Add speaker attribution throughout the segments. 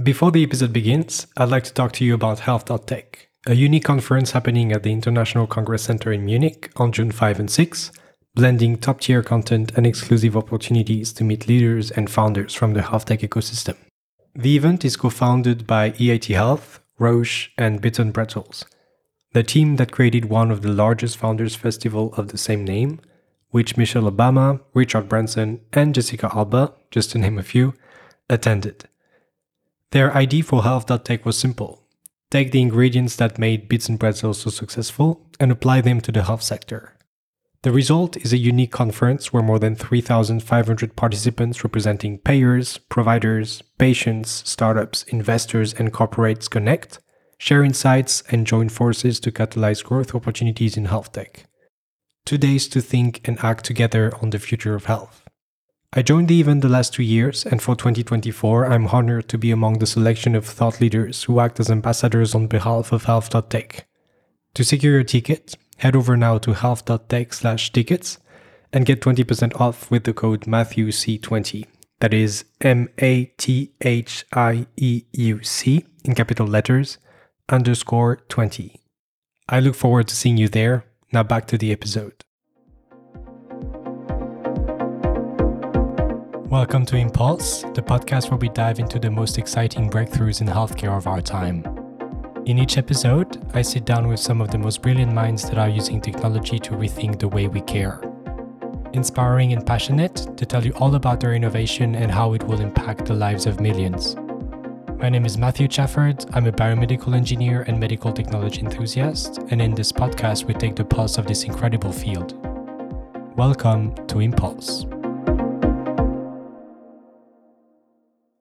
Speaker 1: Before the episode begins, I'd like to talk to you about Health.tech, a unique conference happening at the International Congress Center in Munich on June 5 and 6, blending top tier content and exclusive opportunities to meet leaders and founders from the health tech ecosystem. The event is co founded by EIT Health, Roche, and Bits and Pretzels, the team that created one of the largest founders festival of the same name, which Michelle Obama, Richard Branson, and Jessica Alba, just to name a few, attended. Their idea for health.tech was simple. Take the ingredients that made Bits and Pretzels so successful and apply them to the health sector. The result is a unique conference where more than 3,500 participants representing payers, providers, patients, startups, investors, and corporates connect, share insights, and join forces to catalyze growth opportunities in health tech. Two days to think and act together on the future of health. I joined the event the last two years, and for 2024, I'm honored to be among the selection of thought leaders who act as ambassadors on behalf of health.tech. To secure your ticket, head over now to health.tech slash tickets and get 20% off with the code MathieuC20. That is M A T H I E U C in capital letters underscore 20. I look forward to seeing you there. Now back to the episode. Welcome to Impulse, the podcast where we dive into the most exciting breakthroughs in healthcare of our time. In each episode, I sit down with some of the most brilliant minds that are using technology to rethink the way we care. Inspiring and passionate to tell you all about their innovation and how it will impact the lives of millions. My name is Mathieu Chaffard. I'm a biomedical engineer and medical technology enthusiast, and in this podcast, we take the pulse of this incredible field. Welcome to Impulse.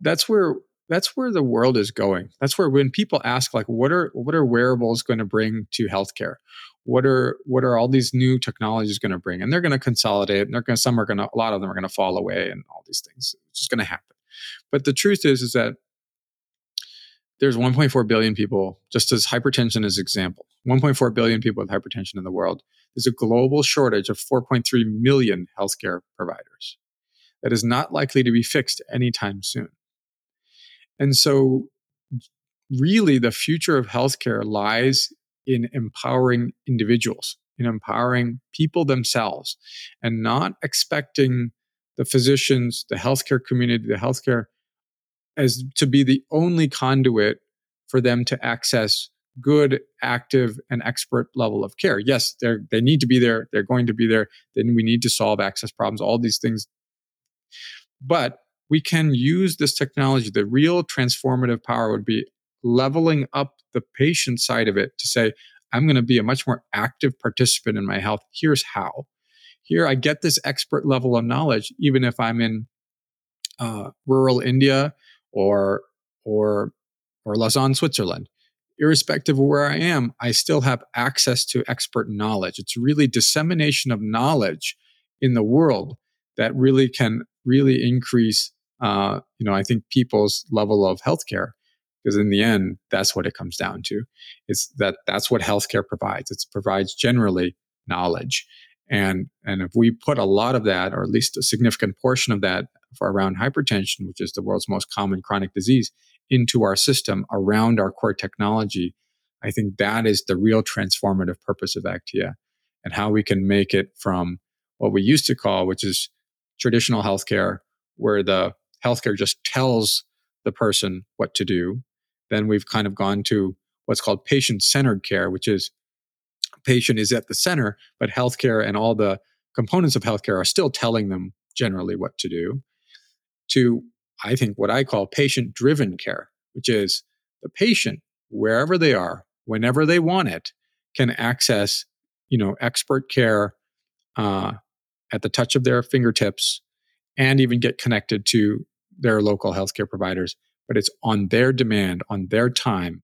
Speaker 2: That's where that's where the world is going. That's where when people ask like what are what are wearables going to bring to healthcare? What are what are all these new technologies going to bring? And they're going to consolidate and they're going some are going to a lot of them are going to fall away and all these things. It's just going to happen. But the truth is is that there's 1.4 billion people just as hypertension as example. 1.4 billion people with hypertension in the world. There's a global shortage of 4.3 million healthcare providers. That is not likely to be fixed anytime soon. And so, really, the future of healthcare lies in empowering individuals, in empowering people themselves, and not expecting the physicians, the healthcare community, the healthcare as to be the only conduit for them to access good, active, and expert level of care. Yes, they they need to be there. They're going to be there. Then we need to solve access problems. All these things, but we can use this technology. The real transformative power would be leveling up the patient side of it to say, I'm going to be a much more active participant in my health. Here's how. Here, I get this expert level of knowledge, even if I'm in uh, rural India or or or Lausanne, Switzerland. Irrespective of where I am, I still have access to expert knowledge. It's really dissemination of knowledge in the world that really can really increase uh, you know, I think people's level of healthcare, because in the end, that's what it comes down to. It's that that's what healthcare provides. It provides generally knowledge, and and if we put a lot of that, or at least a significant portion of that, for around hypertension, which is the world's most common chronic disease, into our system around our core technology, I think that is the real transformative purpose of Aktiia, and how we can make it from what we used to call, which is traditional healthcare, where the healthcare just tells the person what to do. Then we've kind of gone to what's called patient centered care, which is patient is at the center, but healthcare and all the components of healthcare are still telling them generally what to do. To, I think, what I call patient driven care, which is the patient, wherever they are, whenever they want it, can access, you know, expert care uh, at the touch of their fingertips and even get connected to their local healthcare providers, but it's on their demand, on their time,